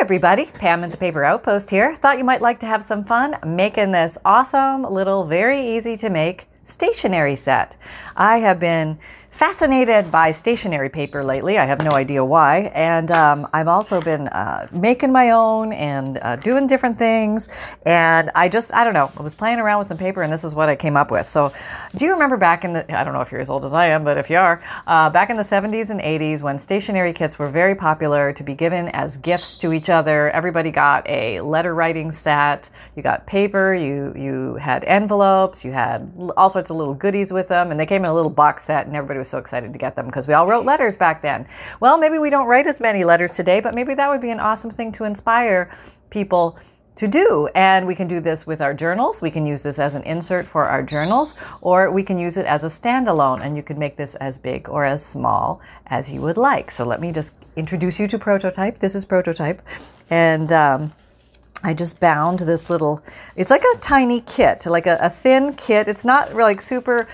everybody, Pam at the Paper Outpost here. Thought you might like to have some fun making this awesome little, very easy to make stationery set. I have been fascinated by stationery paper lately. I have no idea why. And um, I've also been uh, making my own and uh, doing different things. And I just, I don't know, I was playing around with some paper and this is what I came up with. So, do you remember back in the, I don't know if you're as old as I am, but if you are, uh, back in the 70s and 80s when stationery kits were very popular to be given as gifts to each other, everybody got a letter writing set. You got paper, you, you had envelopes, you had all sorts of little goodies with them, and they came in a little box set, and everybody was so excited to get them because we all wrote letters back then. Well, maybe we don't write as many letters today, but maybe that would be an awesome thing to inspire people to do. And we can do this with our journals. We can use this as an insert for our journals, or we can use it as a standalone. And you can make this as big or as small as you would like. So let me just introduce you to Prototype. This is Prototype. And, um, I just bound this little, it's like a tiny kit, like a, a thin kit. It's not really like super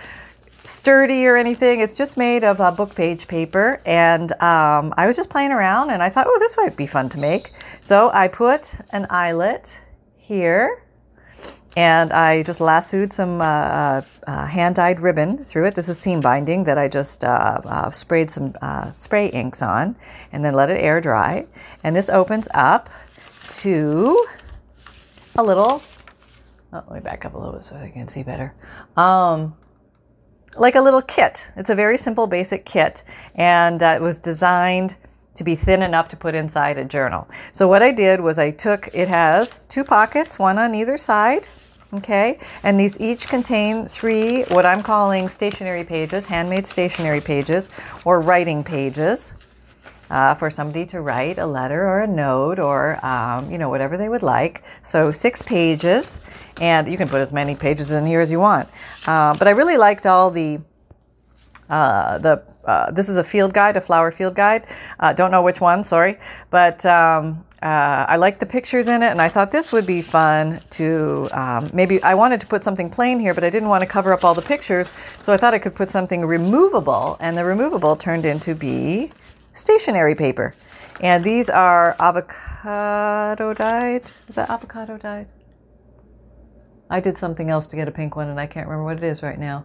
sturdy or anything. It's just made of book page paper. And um, I was just playing around and I thought, oh, this might be fun to make. So I put an eyelet here and I just lassoed some uh, uh, uh hand dyed ribbon through it. This is seam binding that I just uh, uh sprayed some uh, spray inks on and then let it air dry. And this opens up to a little. Oh, let me back up a little bit so I can see better. Um, like a little kit. It's a very simple, basic kit, and uh, it was designed to be thin enough to put inside a journal. So what I did was I took, it has two pockets, one on either side, okay, and these each contain three, what I'm calling stationery pages, handmade stationery pages, or writing pages uh, for somebody to write a letter or a note or um, you know whatever they would like. So six pages, and you can put as many pages in here as you want. Uh, but I really liked all the uh, the uh, this is a field guide, a flower field guide. Uh, don't know which one, sorry, but um, uh, I liked the pictures in it, and I thought this would be fun to um, maybe. I wanted to put something plain here, but I didn't want to cover up all the pictures, so I thought I could put something removable, and the removable turned into be stationery paper. And these are avocado dyed. Is that avocado dyed? I did something else to get a pink one and I can't remember what it is right now.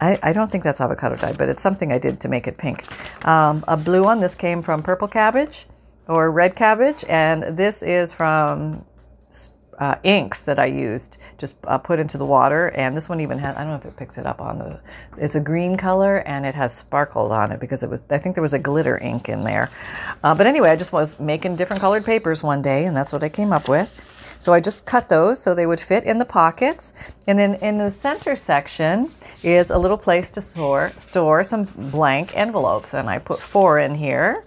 I, I, don't think that's avocado dye, but it's something I did to make it pink. Um, a blue one, this came from purple cabbage or red cabbage, and this is from uh, inks that I used, just uh, put into the water. And this one even has, I don't know if it picks it up on the, it's a green color and it has sparkled on it because it was, I think there was a glitter ink in there. Uh, but anyway, I just was making different colored papers one day, and that's what I came up with. So I just cut those so they would fit in the pockets. And then in the center section is a little place to store, store some blank envelopes. And I put four in here.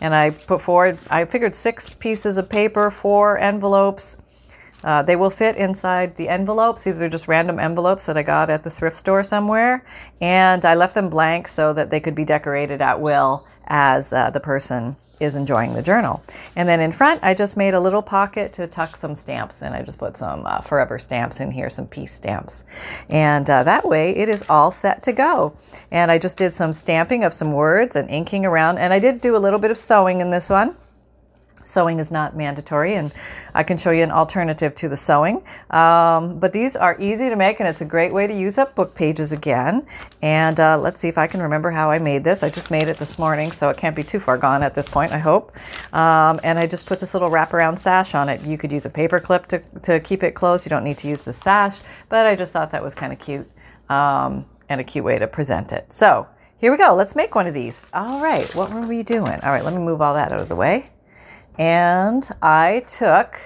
And I put four, I figured six pieces of paper, four envelopes. Uh, they will fit inside the envelopes. These are just random envelopes that I got at the thrift store somewhere. And I left them blank so that they could be decorated at will as uh, the person is enjoying the journal. And then in front, I just made a little pocket to tuck some stamps in. I just put some uh, forever stamps in here, some peace stamps. And uh, that way it is all set to go. And I just did some stamping of some words and inking around. And I did do a little bit of sewing in this one. Sewing is not mandatory, and I can show you an alternative to the sewing. Um, but these are easy to make, and it's a great way to use up book pages again. And uh, let's see if I can remember how I made this. I just made it this morning, so it can't be too far gone at this point, I hope. Um, and I just put this little wraparound sash on it. You could use a paper clip to, to keep it closed. You don't need to use the sash, but I just thought that was kind of cute um, and a cute way to present it. So here we go. Let's make one of these. All right, what were we doing? All right, let me move all that out of the way. And I took,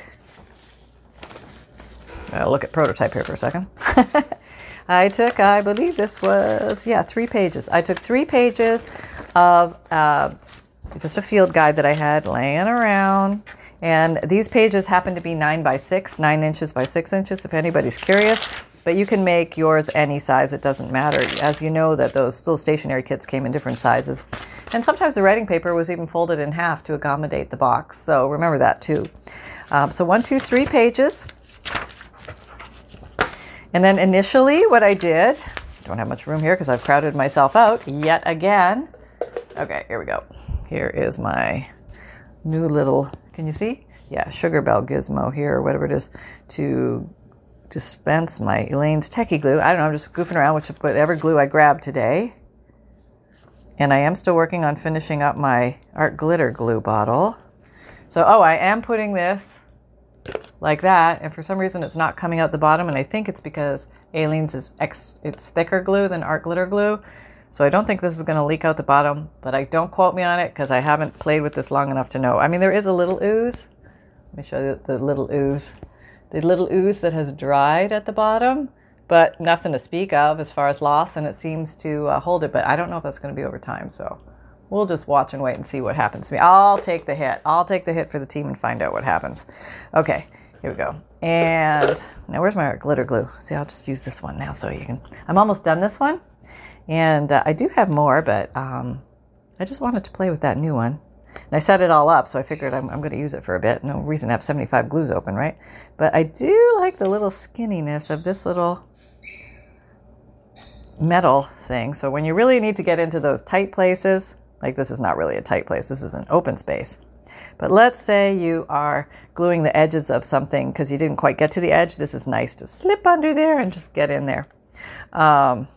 I'll look at prototype here for a second. I took, I believe this was, yeah, three pages. I took three pages of uh, just a field guide that I had laying around. And these pages happen to be nine by six, nine inches by six inches, if anybody's curious. But you can make yours any size, it doesn't matter. As you know, that those little stationery kits came in different sizes. And sometimes the writing paper was even folded in half to accommodate the box. So remember that too. Um, so one, two, three pages. And then initially, what I did, don't have much room here because I've crowded myself out yet again. Okay, here we go. Here is my new little, can you see? Yeah, sugar bell gizmo here, or whatever it is, to dispense my Aleene's Tacky glue. I don't know, I'm just goofing around with whatever glue I grabbed today. And I am still working on finishing up my art glitter glue bottle. So, oh, I am putting this like that, and for some reason it's not coming out the bottom, and I think it's because Aleene's is ex- it's thicker glue than art glitter glue. So I don't think this is going to leak out the bottom, but I don't quote me on it because I haven't played with this long enough to know. I mean, there is a little ooze. Let me show you the little ooze. The little ooze that has dried at the bottom, but nothing to speak of as far as loss, and it seems to uh, hold it. But I don't know if that's going to be over time, so we'll just watch and wait and see what happens to me. I'll take the hit. I'll take the hit for the team and find out what happens. Okay, here we go. And now where's my glitter glue? See, I'll just use this one now so you can. I'm almost done this one. And uh, I do have more, but um, I just wanted to play with that new one. And I set it all up, so I figured I'm, I'm going to use it for a bit. No reason to have 75 glues open, right? But I do like the little skinniness of this little metal thing. So when you really need to get into those tight places, like this is not really a tight place, this is an open space. But let's say you are gluing the edges of something because you didn't quite get to the edge. This is nice to slip under there and just get in there. Um,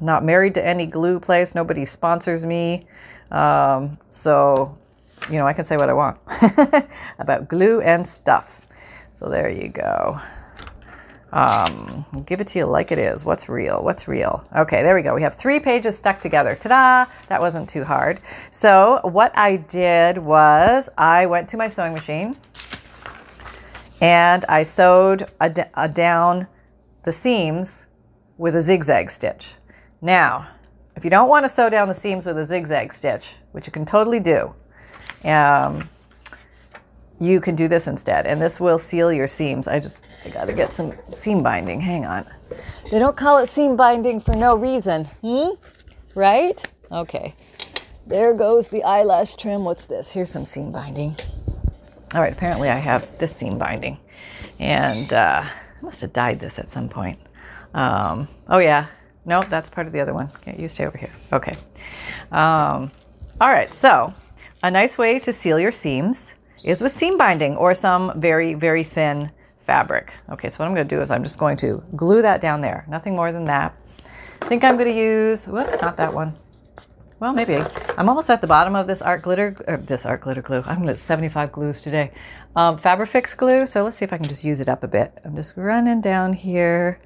not married to any glue place. Nobody sponsors me. Um, so, you know, I can say what I want about glue and stuff. So there you go. Um, give it to you like it is. What's real? What's real? Okay, there we go. We have three pages stuck together. Ta da! That wasn't too hard. So, what I did was I went to my sewing machine and I sewed a, a down the seams with a zigzag stitch. Now, if you don't want to sew down the seams with a zigzag stitch, which you can totally do, um, you can do this instead, and this will seal your seams. I just I got to get some seam binding. Hang on. They don't call it seam binding for no reason, hmm? Right? Okay. There goes the eyelash trim. What's this? Here's some seam binding. All right. Apparently, I have this seam binding, and uh, I must have dyed this at some point. Um, oh yeah, no, that's part of the other one. Okay, you stay over here. Okay. Um, all right. So, a nice way to seal your seams is with seam binding or some very, very thin fabric. Okay, so what I'm going to do is I'm just going to glue that down there. Nothing more than that. I think I'm going to use, whoops, not that one. Well, maybe. I'm almost at the bottom of this art glitter, or this art glitter glue. I'm at 75 glues today. Um, Fabrifix glue, so let's see if I can just use it up a bit. I'm just running down here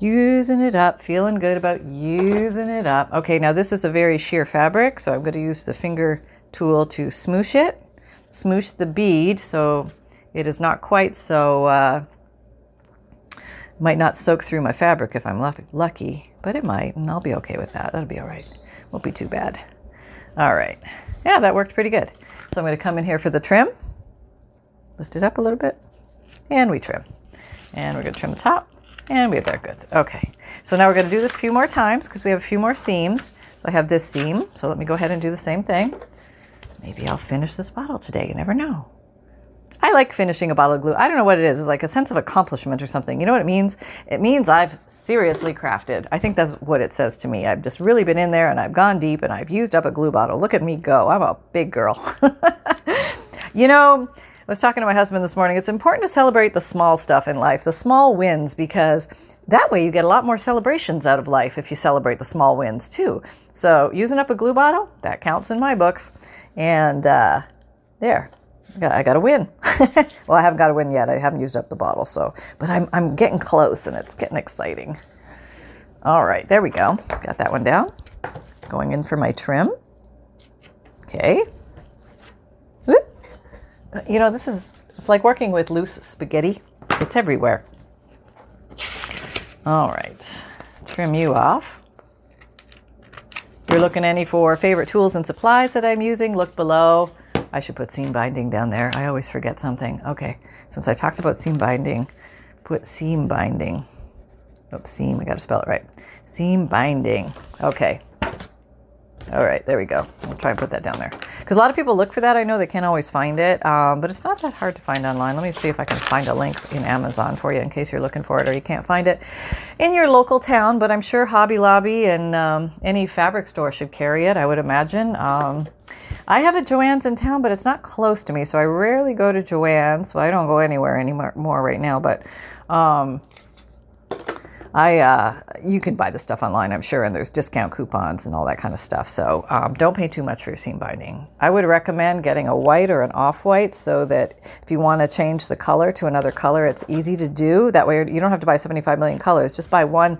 using it up, feeling good about using it up. Okay, now this is a very sheer fabric, so I'm going to use the finger tool to smoosh it, smoosh the bead so it is not quite so, uh, might not soak through my fabric if I'm lucky, but it might, and I'll be okay with that. That'll be all right. Won't be too bad. All right. Yeah, that worked pretty good. So I'm going to come in here for the trim, lift it up a little bit, and we trim. And we're going to trim the top and we have that good. Okay, so now we're going to do this a few more times because we have a few more seams. So I have this seam, so let me go ahead and do the same thing. Maybe I'll finish this bottle today, you never know. I like finishing a bottle of glue. I don't know what it is. It's like a sense of accomplishment or something. You know what it means? It means I've seriously crafted. I think that's what it says to me. I've just really been in there and I've gone deep and I've used up a glue bottle. Look at me go. I'm a big girl. you know, I was talking to my husband this morning. It's important to celebrate the small stuff in life, the small wins, because that way you get a lot more celebrations out of life if you celebrate the small wins too. So, using up a glue bottle, that counts in my books. And uh, there, I got, I got a win. well, I haven't got a win yet. I haven't used up the bottle, so, but I'm, I'm getting close and it's getting exciting. All right, there we go. Got that one down. Going in for my trim. Okay. You know, this is, it's like working with loose spaghetti. It's everywhere. All right, trim you off. You're looking any for favorite tools and supplies that I'm using, look below. I should put seam binding down there. I always forget something. Okay, since I talked about seam binding, put seam binding. Oops, seam, I gotta spell it right. Seam binding. Okay. All right, there we go. I'll try and put that down there. Because a lot of people look for that. I know they can't always find it, um, but it's not that hard to find online. Let me see if I can find a link in Amazon for you in case you're looking for it or you can't find it in your local town. But I'm sure Hobby Lobby and um, any fabric store should carry it, I would imagine. Um, I have a Joann's in town, but it's not close to me, so I rarely go to Joann's. Well, I don't go anywhere anymore right now, but um, I uh, you can buy the stuff online, I'm sure, and there's discount coupons and all that kind of stuff. So um, don't pay too much for your seam binding. I would recommend getting a white or an off-white so that if you want to change the color to another color, it's easy to do. That way, you don't have to buy 75 million colors. Just buy one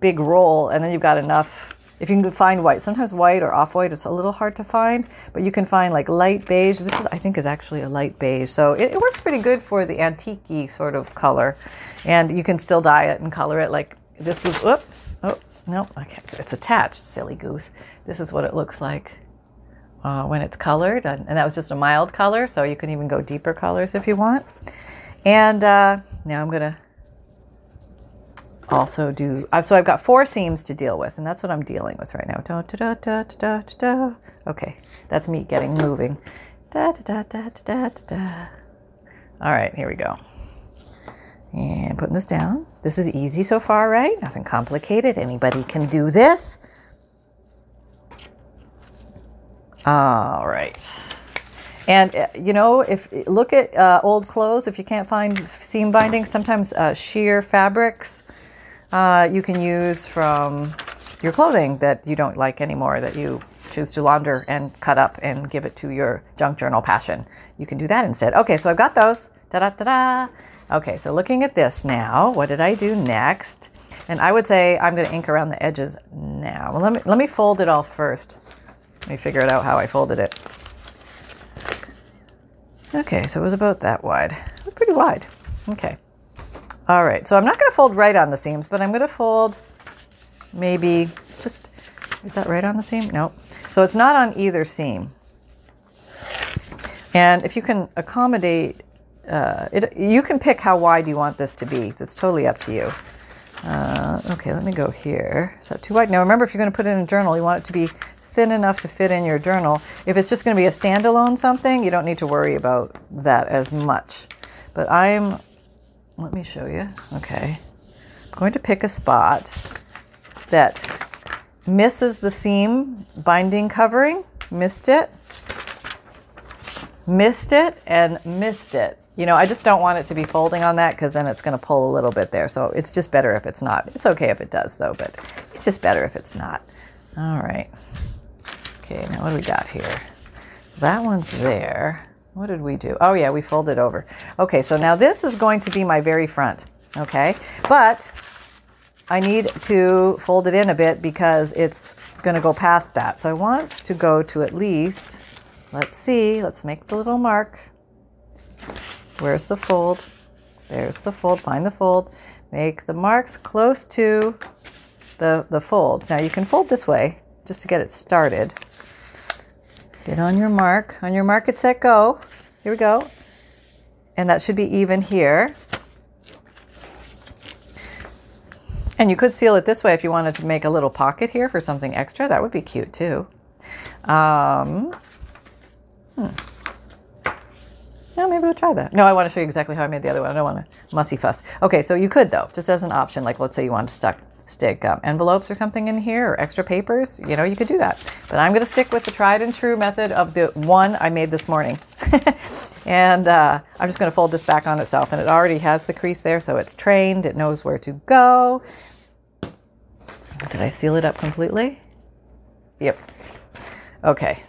big roll, and then you've got enough. If you can find white, sometimes white or off-white is a little hard to find, but you can find like light beige. This is, I think, is actually a light beige, so it, it works pretty good for the antique sort of color, and you can still dye it and color it like this was, whoop, oh, no, okay, it's, it's attached, silly goose. This is what it looks like uh, when it's colored, and, and, that was just a mild color, so you can even go deeper colors if you want. And uh, now I'm gonna also do, uh, so I've got four seams to deal with, and that's what I'm dealing with right now. Da, da, da, da, da, da. Okay, that's me getting moving. Da, da, da, da, da, da. All right, here we go. And putting this down. This is easy so far, right? Nothing complicated. Anybody can do this. All right. And uh, you know, if look at uh, old clothes, if you can't find seam binding, sometimes uh, sheer fabrics uh, you can use from your clothing that you don't like anymore, that you choose to launder and cut up and give it to your junk journal passion. You can do that instead. Okay, so I've got those. Da da da da. Okay, so looking at this now, what did I do next? And I would say I'm going to ink around the edges now. Well, let me, let me fold it all first. Let me figure it out how I folded it. Okay, so it was about that wide. Pretty wide. Okay. All right, so I'm not going to fold right on the seams, but I'm going to fold maybe just, is that right on the seam? Nope. So it's not on either seam. And if you can accommodate uh, it, you can pick how wide you want this to be. It's totally up to you. Uh, okay, let me go here. That too wide? Now remember, if you're going to put it in a journal, you want it to be thin enough to fit in your journal. If it's just going to be a standalone something, you don't need to worry about that as much. But I'm, let me show you. Okay. I'm going to pick a spot that misses the seam binding covering, missed it, missed it, and missed it. You know, I just don't want it to be folding on that because then it's going to pull a little bit there. So it's just better if it's not. It's okay if it does though, but it's just better if it's not. All right. Okay, now what do we got here? That one's there. What did we do? Oh yeah, we folded over. Okay, so now this is going to be my very front. Okay, but I need to fold it in a bit because it's going to go past that. So I want to go to at least, let's see, let's make the little mark. Where's the fold? There's the fold. Find the fold. Make the marks close to the, the fold. Now you can fold this way just to get it started. Get on your mark. On your mark, it's set, go. Here we go. And that should be even here. And you could seal it this way if you wanted to make a little pocket here for something extra. That would be cute too. Um, hmm. No, maybe we'll try that. No, I want to show you exactly how I made the other one. I don't want to mussy fuss. Okay, so you could though, just as an option, like let's say you want to stick um, envelopes or something in here or extra papers, you know, you could do that. But I'm going to stick with the tried and true method of the one I made this morning. and uh, I'm just going to fold this back on itself. And it already has the crease there, so it's trained. It knows where to go. Did I seal it up completely? Yep. Okay.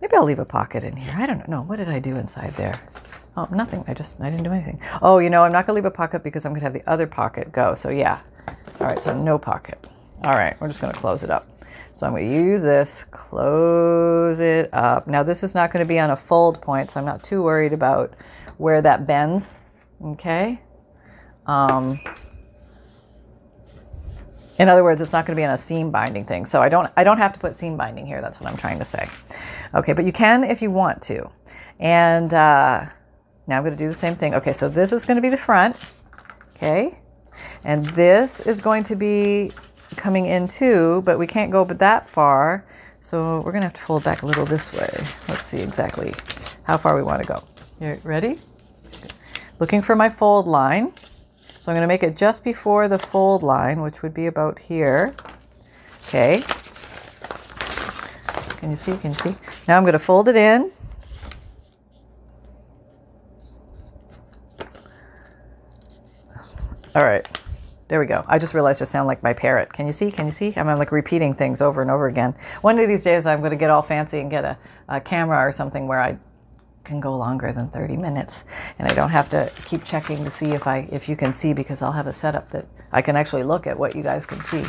Maybe I'll leave a pocket in here. I don't know. What did I do inside there? Oh, nothing. I just, I didn't do anything. Oh, you know, I'm not going to leave a pocket because I'm going to have the other pocket go. So, yeah. All right, so no pocket. All right, we're just going to close it up. So I'm going to use this, close it up. Now, this is not going to be on a fold point, so I'm not too worried about where that bends. Okay. Um, In other words, it's not going to be on a seam binding thing. So I don't, I don't have to put seam binding here. That's what I'm trying to say. Okay, but you can if you want to. And uh, now I'm going to do the same thing. Okay, so this is going to be the front. Okay, and this is going to be coming in too, but we can't go but that far. So we're going to have to fold back a little this way. Let's see exactly how far we want to go. You ready? Looking for my fold line. So I'm going to make it just before the fold line, which would be about here. Okay. Can you see? Can you see? Now I'm going to fold it in. All right. There we go. I just realized I sound like my parrot. Can you see? Can you see? I'm, I'm like repeating things over and over again. One of these days, I'm going to get all fancy and get a, a camera or something where I can go longer than 30 minutes and I don't have to keep checking to see if I if you can see because I'll have a setup that I can actually look at what you guys can see.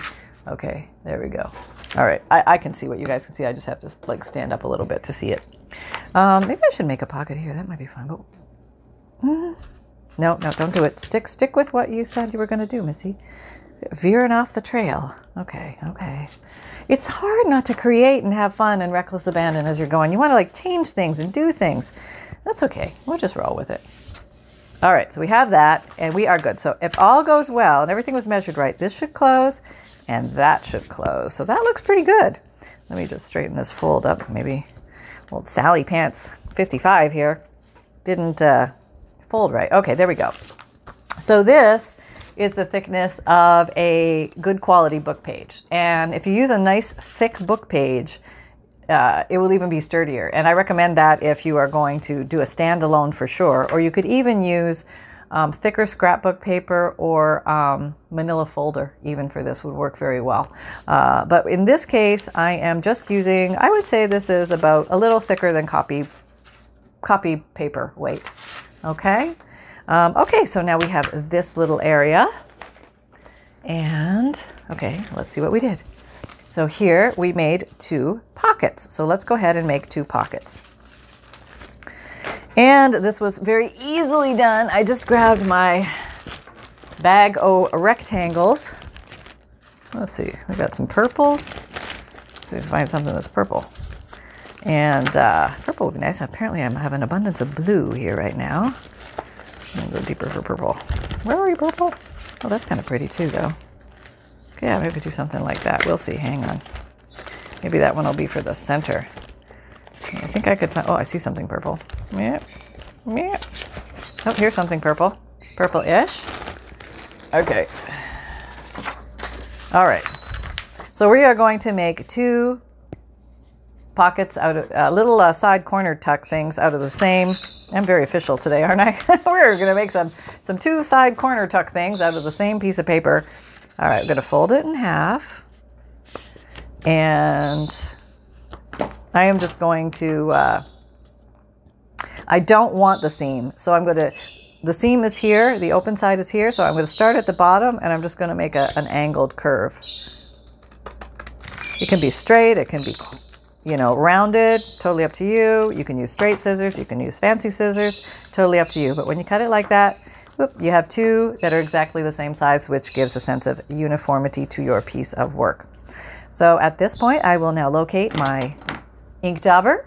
Okay, there we go. All right, I, I can see what you guys can see. I just have to like stand up a little bit to see it. Um, maybe I should make a pocket here. That might be fun. But mm, no, no, don't do it. Stick stick with what you said you were going to do, Missy. Veering off the trail. Okay, okay. It's hard not to create and have fun and reckless abandon as you're going. You want to like change things and do things. That's okay. We'll just roll with it. All right, so we have that and we are good. So if all goes well and everything was measured right, this should close and that should close. So that looks pretty good. Let me just straighten this fold up. Maybe old Sally Pants 55 here didn't uh, fold right. Okay, there we go. So this is the thickness of a good quality book page. And if you use a nice thick book page, uh, it will even be sturdier. And I recommend that if you are going to do a standalone for sure. Or you could even use um, thicker scrapbook paper or um, manila folder, even for this, would work very well. Uh, but in this case, I am just using, I would say this is about a little thicker than copy, copy paper weight. Okay? Um, okay, so now we have this little area. And, okay, let's see what we did. So here we made two pockets. So let's go ahead and make two pockets. And this was very easily done. I just grabbed my bag o rectangles. Let's see, we got some purples. Let's see if we find something that's purple. And uh, purple would be nice. Apparently, I have an abundance of blue here right now. I'm gonna go deeper for purple. Where are you, purple? Oh, that's kind of pretty too, though. Yeah, maybe do something like that. We'll see. Hang on. Maybe that one will be for the center. I think I could find. Oh, I see something purple. Yeah, yeah. Oh, here's something purple. Purple-ish. Okay. All right. So we are going to make two pockets out of uh, little uh, side corner tuck things out of the same. I'm very official today, aren't I? We're going to make some some two side corner tuck things out of the same piece of paper. All right, I'm going to fold it in half, and I am just going to. Uh, I don't want the seam, so I'm going to. The seam is here, the open side is here, so I'm going to start at the bottom and I'm just going to make a, an angled curve. It can be straight, it can be you know, rounded, totally up to you. You can use straight scissors, you can use fancy scissors, totally up to you. But when you cut it like that, whoop, you have two that are exactly the same size, which gives a sense of uniformity to your piece of work. So at this point, I will now locate my ink dauber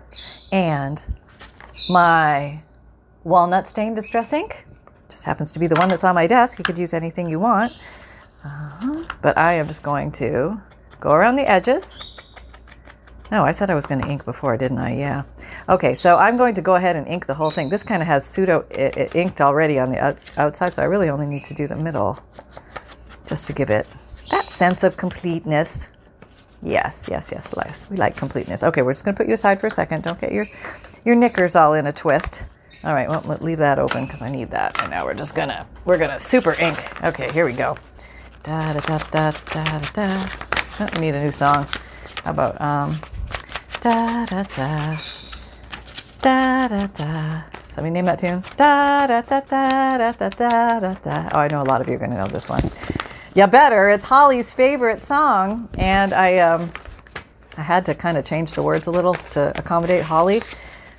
and my walnut stain distress ink. Just happens to be the one that's on my desk. You could use anything you want. Uh-huh. But I am just going to go around the edges Oh, I said I was going to ink before, didn't I? Yeah. Okay, so I'm going to go ahead and ink the whole thing. This kind of has pseudo inked already on the outside, so I really only need to do the middle just to give it that sense of completeness. Yes, yes, yes, yes. We like completeness. Okay, we're just going to put you aside for a second. Don't get your your knickers all in a twist. All right, well, leave that open because I need that. And now we're just gonna we're gonna super ink. Okay, here we go. Da da da da da da. Oh, we need a new song. How about um da da da da da da. Somebody name that tune. Da da da da da da da da. Oh, I know a lot of you are gonna know this one. Yeah, better. It's Holly's favorite song, and I um, I had to kind of change the words a little to accommodate Holly.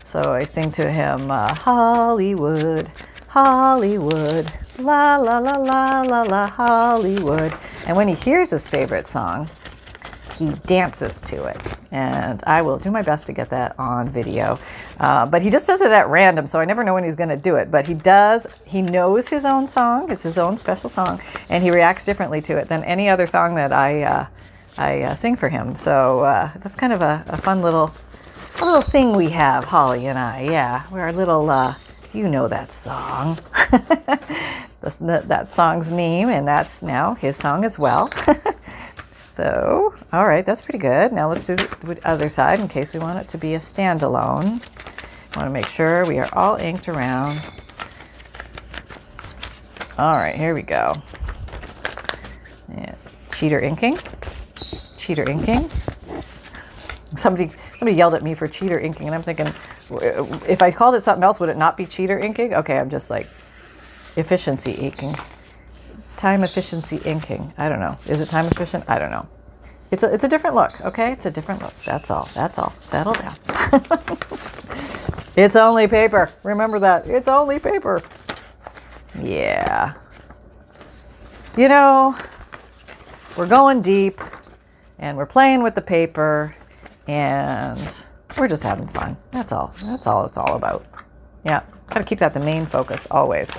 So I sing to him, uh, Hollywood, Hollywood. La la la la la la Hollywood. And when he hears his favorite song, he dances to it. And I will do my best to get that on video. Uh, but he just does it at random, so I never know when he's going to do it. But he does, he knows his own song, it's his own special song, and he reacts differently to it than any other song that I, uh, I uh, sing for him. So uh, that's kind of a, a, fun little, a little thing we have, Holly and I. Yeah, we're our little, uh, you know that song. that song's name, and that's now his song as well. So, all right, that's pretty good. Now let's do the other side in case we want it to be a standalone. Want to make sure we are all inked around. All right, here we go. Yeah. cheater inking. Cheater inking. Somebody somebody yelled at me for cheater inking, and I'm thinking, if I called it something else, would it not be cheater inking? Okay, I'm just like efficiency inking. Time efficiency inking. I don't know. Is it time efficient? I don't know. It's a, it's a different look, okay? It's a different look. That's all. That's all. Settle down. it's only paper. Remember that. It's only paper. Yeah. You know, we're going deep and we're playing with the paper and we're just having fun. That's all. That's all it's all about. Yeah. Got to keep that the main focus always.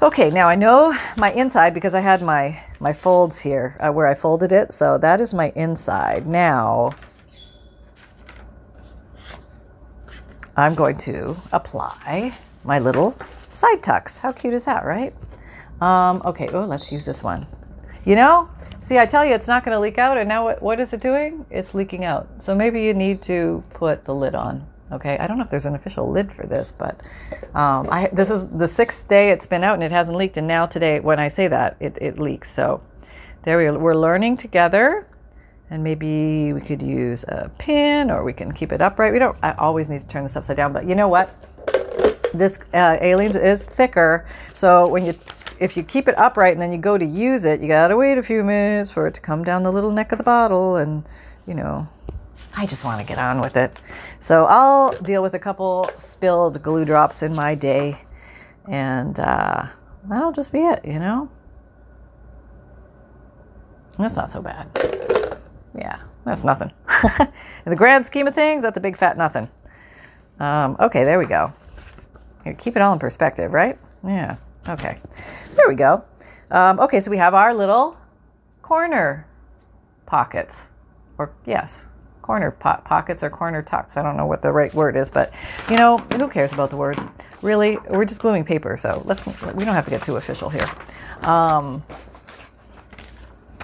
Okay, now I know my inside because I had my, my folds here uh, where I folded it. So that is my inside. Now I'm going to apply my little side tucks. How cute is that, right? Um, okay, oh, let's use this one. You know, see, I tell you it's not going to leak out, and now what, what is it doing? It's leaking out. So maybe you need to put the lid on. Okay, I don't know if there's an official lid for this, but um, I, this is the sixth day it's been out and it hasn't leaked. And now today, when I say that, it, it leaks. So there we are. We're learning together, and maybe we could use a pin or we can keep it upright. We don't. I always need to turn this upside down, but you know what? This uh, Aleene's is thicker, so when you if you keep it upright and then you go to use it, you gotta wait a few minutes for it to come down the little neck of the bottle and you know I just want to get on with it. So I'll deal with a couple spilled glue drops in my day, and uh, that'll just be it, you know? That's not so bad. Yeah, that's nothing. in the grand scheme of things, that's a big fat nothing. Um, okay, there we go. Here, keep it all in perspective, right? Yeah, okay. There we go. Um, okay, so we have our little corner pockets. Or, yes, corner po- pockets or corner tucks. I don't know what the right word is, but you know, who cares about the words? Really, we're just gluing paper, so let's. We don't have to get too official here. Um,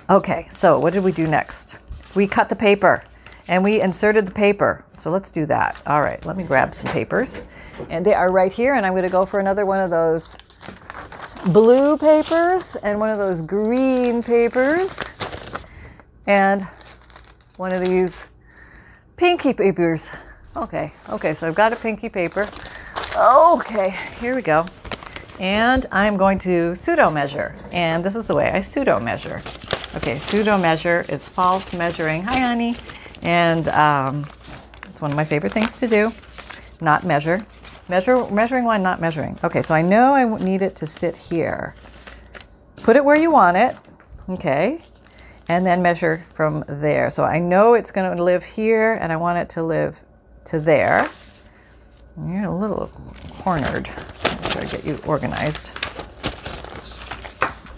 okay, so what did we do next? We cut the paper and we inserted the paper. So let's do that. All right, let me grab some papers, and they are right here. And I'm going to go for another one of those blue papers and one of those green papers and one of these pinky papers. Okay, okay, so I've got a pinky paper. Okay, here we go. And I'm going to pseudo measure. And this is the way I pseudo measure. Okay, pseudo measure is false measuring. Hi, honey. And um, it's one of my favorite things to do. Not measure. Measure, measuring one, not measuring. Okay, so I know I need it to sit here. Put it where you want it. Okay and then measure from there. So I know it's going to live here and I want it to live to there. You're a little cornered. Make sure I get you organized.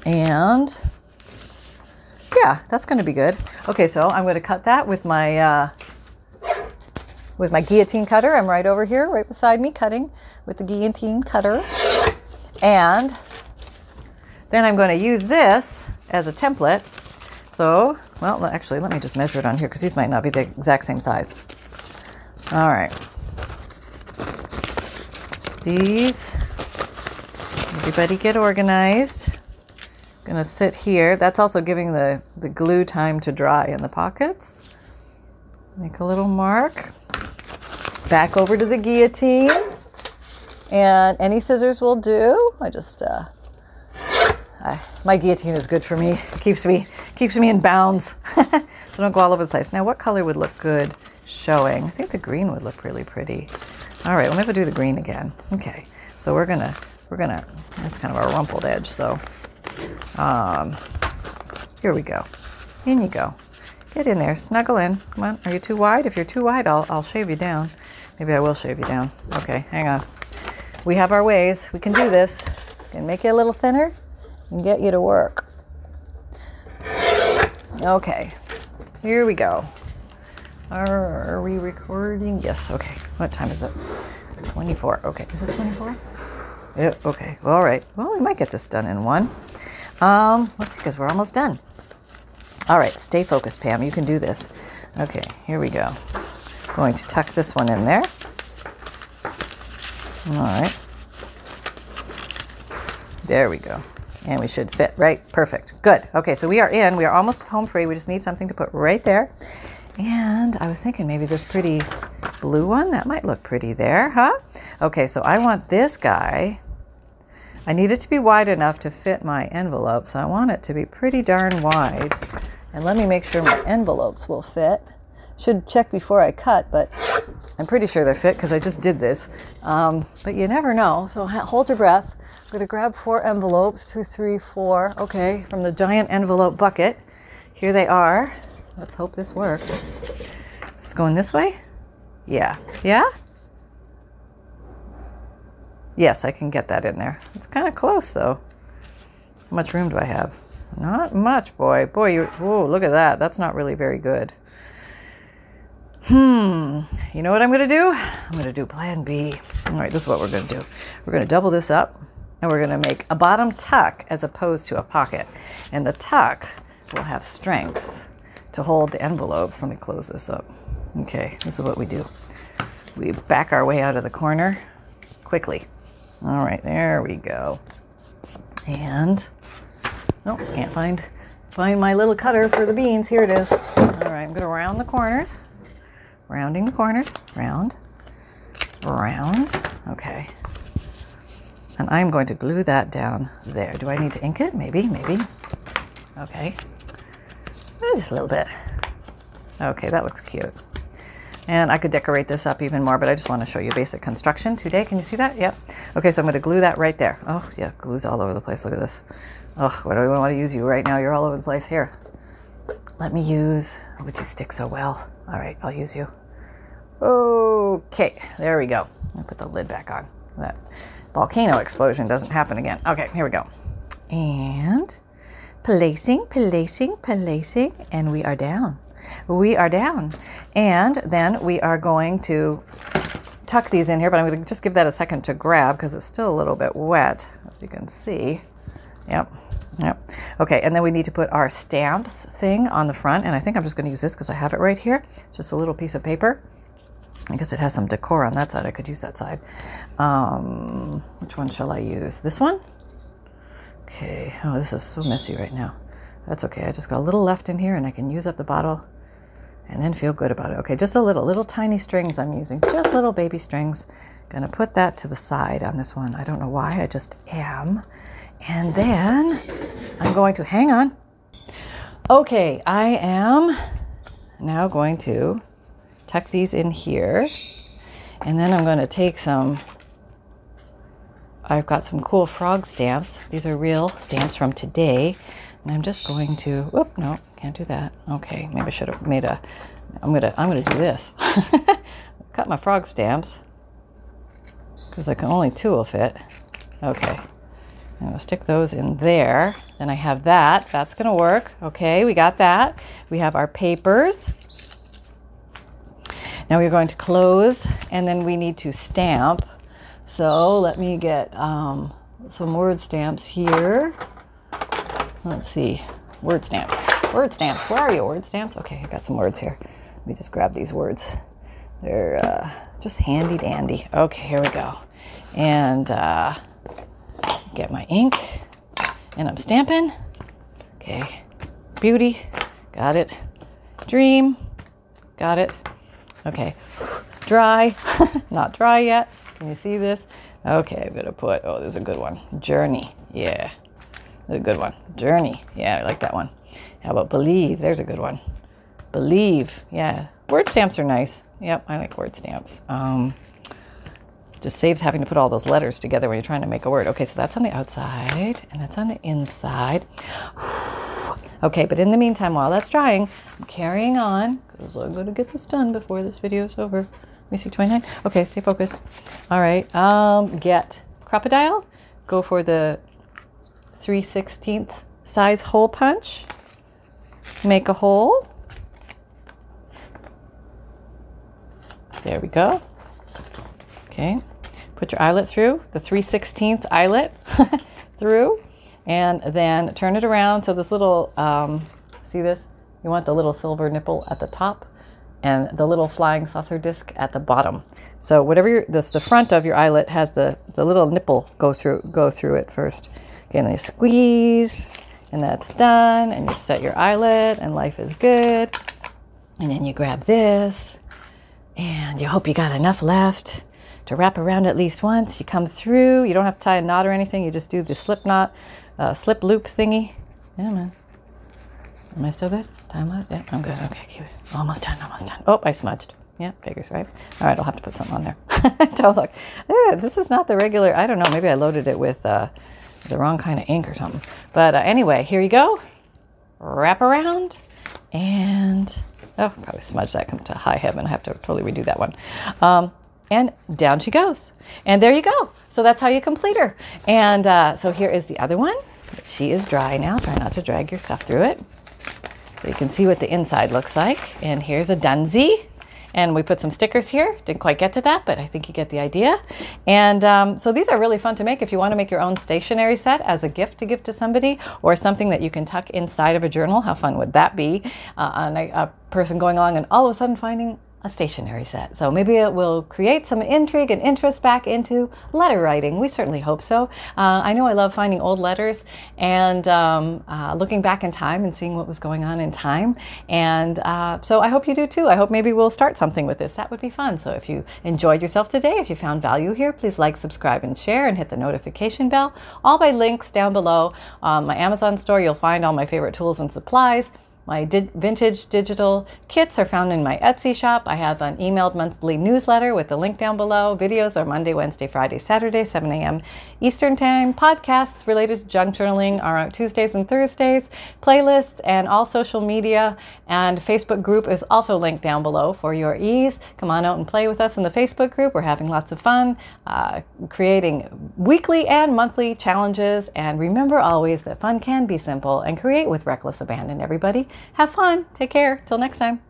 And yeah, that's going to be good. Okay, so I'm going to cut that with my uh, with my guillotine cutter. I'm right over here, right beside me, cutting with the guillotine cutter. And then I'm going to use this as a template so, well, actually, let me just measure it on here because these might not be the exact same size. All right. These, everybody get organized. Gonna sit here. That's also giving the, the glue time to dry in the pockets. Make a little mark. Back over to the guillotine. And any scissors will do. I just uh, uh, my guillotine is good for me. It keeps me keeps me in bounds, so don't go all over the place. Now, what color would look good showing? I think the green would look really pretty. All right, let me never do the green again. Okay, so we're gonna we're gonna, that's kind of a rumpled edge, so um, here we go. In you go. Get in there, snuggle in. Come on, are you too wide? If you're too wide, I'll, I'll shave you down. Maybe I will shave you down. Okay, hang on. We have our ways. We can do this. Can make you a little thinner and get you to work. Okay, here we go. Are, are we recording? Yes, okay. What time is it? 24. Okay, is it 24? Yeah, okay. All right. Well, we might get this done in one. Um, let's see, because we're almost done. All right, stay focused, Pam. You can do this. Okay, here we go. Going to tuck this one in there. All right. There we go. And we should fit, right? Perfect. Good. Okay, so we are in. We are almost home free. We just need something to put right there. And I was thinking maybe this pretty blue one, that might look pretty there, huh? Okay, so I want this guy. I need it to be wide enough to fit my envelope, so I want it to be pretty darn wide. And let me make sure my envelopes will fit. Should check before I cut, but I'm pretty sure they're fit because I just did this. Um, but you never know, so hold your breath. I'm going to grab four envelopes, two, three, four. Okay, from the giant envelope bucket. Here they are. Let's hope this works. It's going this way? Yeah. Yeah? Yes, I can get that in there. It's kind of close though. How much room do I have? Not much, boy. Boy, you whoa, look at that. That's not really very good. Hmm. You know what I'm going to do? I'm going to do plan B. All right, this is what we're going to do. We're going to double this up and we're going to make a bottom tuck as opposed to a pocket. And the tuck will have strength to hold the envelopes. Let me close this up. Okay, this is what we do. We back our way out of the corner quickly. All right, there we go. And oh, can't find find my little cutter for the beans. Here it is. All right, I'm going to round the corners. Rounding the corners. Round. Round. Okay. And I'm going to glue that down there. Do I need to ink it? Maybe, maybe. Okay. Just a little bit. Okay, that looks cute. And I could decorate this up even more, but I just want to show you basic construction today. Can you see that? Yep. Okay, so I'm going to glue that right there. Oh, yeah, glue's all over the place. Look at this. Oh, what do I want to use you right now? You're all over the place. Here. Let me use, would you stick so well? All right, I'll use you. Okay, there we go. I'll put the lid back on. That volcano explosion doesn't happen again. Okay, here we go. And placing, placing, placing, and we are down. We are down. And then we are going to tuck these in here, but I'm going to just give that a second to grab because it's still a little bit wet, as you can see. Yep. Yep. Okay, and then we need to put our stamps thing on the front, and I think I'm just going to use this because I have it right here. It's just a little piece of paper. I guess it has some decor on that side. I could use that side. Um, which one shall I use? This one? Okay. Oh, this is so messy right now. That's okay. I just got a little left in here and I can use up the bottle and then feel good about it. Okay, just a little, little tiny strings I'm using. Just little baby strings. Gonna put that to the side on this one. I don't know why, I just am. And then I'm going to, hang on. Okay, I am now going to tuck these in here. And then I'm going to take some, I've got some cool frog stamps. These are real stamps from today. And I'm just going to, whoop, no, can't do that. Okay, maybe I should have made a, I'm gonna, I'm gonna do this. Cut my frog stamps because I can only two will fit. Okay, I'm gonna stick those in there. Then I have that. That's gonna work. Okay, we got that. We have our papers. Now we're going to close, and then we need to stamp. So let me get um, some word stamps here. Let's see, word stamps. Word stamps. Where are you? Word stamps. Okay, I got some words here. Let me just grab these words. They're uh, just handy dandy. Okay, here we go. And uh, get my ink, and I'm stamping. Okay, beauty, got it. Dream, got it. Okay, dry, not dry yet. Can you see this? Okay, I'm gonna put, oh, there's a good one. Journey, yeah, a good one. Journey, yeah, I like that one. How about believe? There's a good one. Believe, yeah. Word stamps are nice. Yep, I like word stamps. Um, Just saves having to put all those letters together when you're trying to make a word. Okay, so that's on the outside and that's on the inside. Okay, but in the meantime, while that's drying, I'm carrying on because I'm going to get this done before this video is over. Let me see, 29. Okay, stay focused. All right, um, get Crop-A-Dile. Go for the 3 16th size hole punch. Make a hole. There we go. Okay, put your eyelet through, the 3 16th eyelet through and then turn it around. So this little, um, see this? You want the little silver nipple at the top and the little flying saucer disc at the bottom. So whatever your, this, the front of your eyelet has the, the little nipple go through, go through it first. Okay, and then you squeeze and that's done and you set your eyelet and life is good. And then you grab this and you hope you got enough left to wrap around at least once. You come through, you don't have to tie a knot or anything, you just do the slip knot uh, slip loop thingy. Yeah, man. Am I still good? Time lapse? Yeah, I'm good. Okay, keep it. Almost done, almost done. Oh, I smudged. Yeah, figures, right? All right, I'll have to put something on there. don't look. Yeah, this is not the regular, I don't know, maybe I loaded it with uh, the wrong kind of ink or something. But uh, anyway, here you go. Wrap around and, oh, probably smudge that come to high heaven. I have to totally redo that one. Um, and down she goes. And there you go. So that's how you complete her. And uh, so here is the other one. She is dry now. Try not to drag your stuff through it. So you can see what the inside looks like. And here's a Dunsie. And we put some stickers here. Didn't quite get to that, but I think you get the idea. And um, so these are really fun to make if you want to make your own stationery set as a gift to give to somebody or something that you can tuck inside of a journal. How fun would that be? Uh, on a, a person going along and all of a sudden finding a stationery set. So maybe it will create some intrigue and interest back into letter writing. We certainly hope so. Uh, I know I love finding old letters and um, uh, looking back in time and seeing what was going on in time. And uh, so I hope you do too. I hope maybe we'll start something with this. That would be fun. So if you enjoyed yourself today, if you found value here, please like, subscribe, and share and hit the notification bell. All my links down below. Um, my Amazon store, you'll find all my favorite tools and supplies. My di- vintage digital kits are found in my Etsy shop. I have an emailed monthly newsletter with the link down below. Videos are Monday, Wednesday, Friday, Saturday, 7 a.m. Eastern Time. Podcasts related to junk journaling are out Tuesdays and Thursdays. Playlists and all social media and Facebook group is also linked down below for your ease. Come on out and play with us in the Facebook group. We're having lots of fun uh, creating weekly and monthly challenges. And remember always that fun can be simple and create with reckless abandon, everybody. Have fun. Take care. Till next time.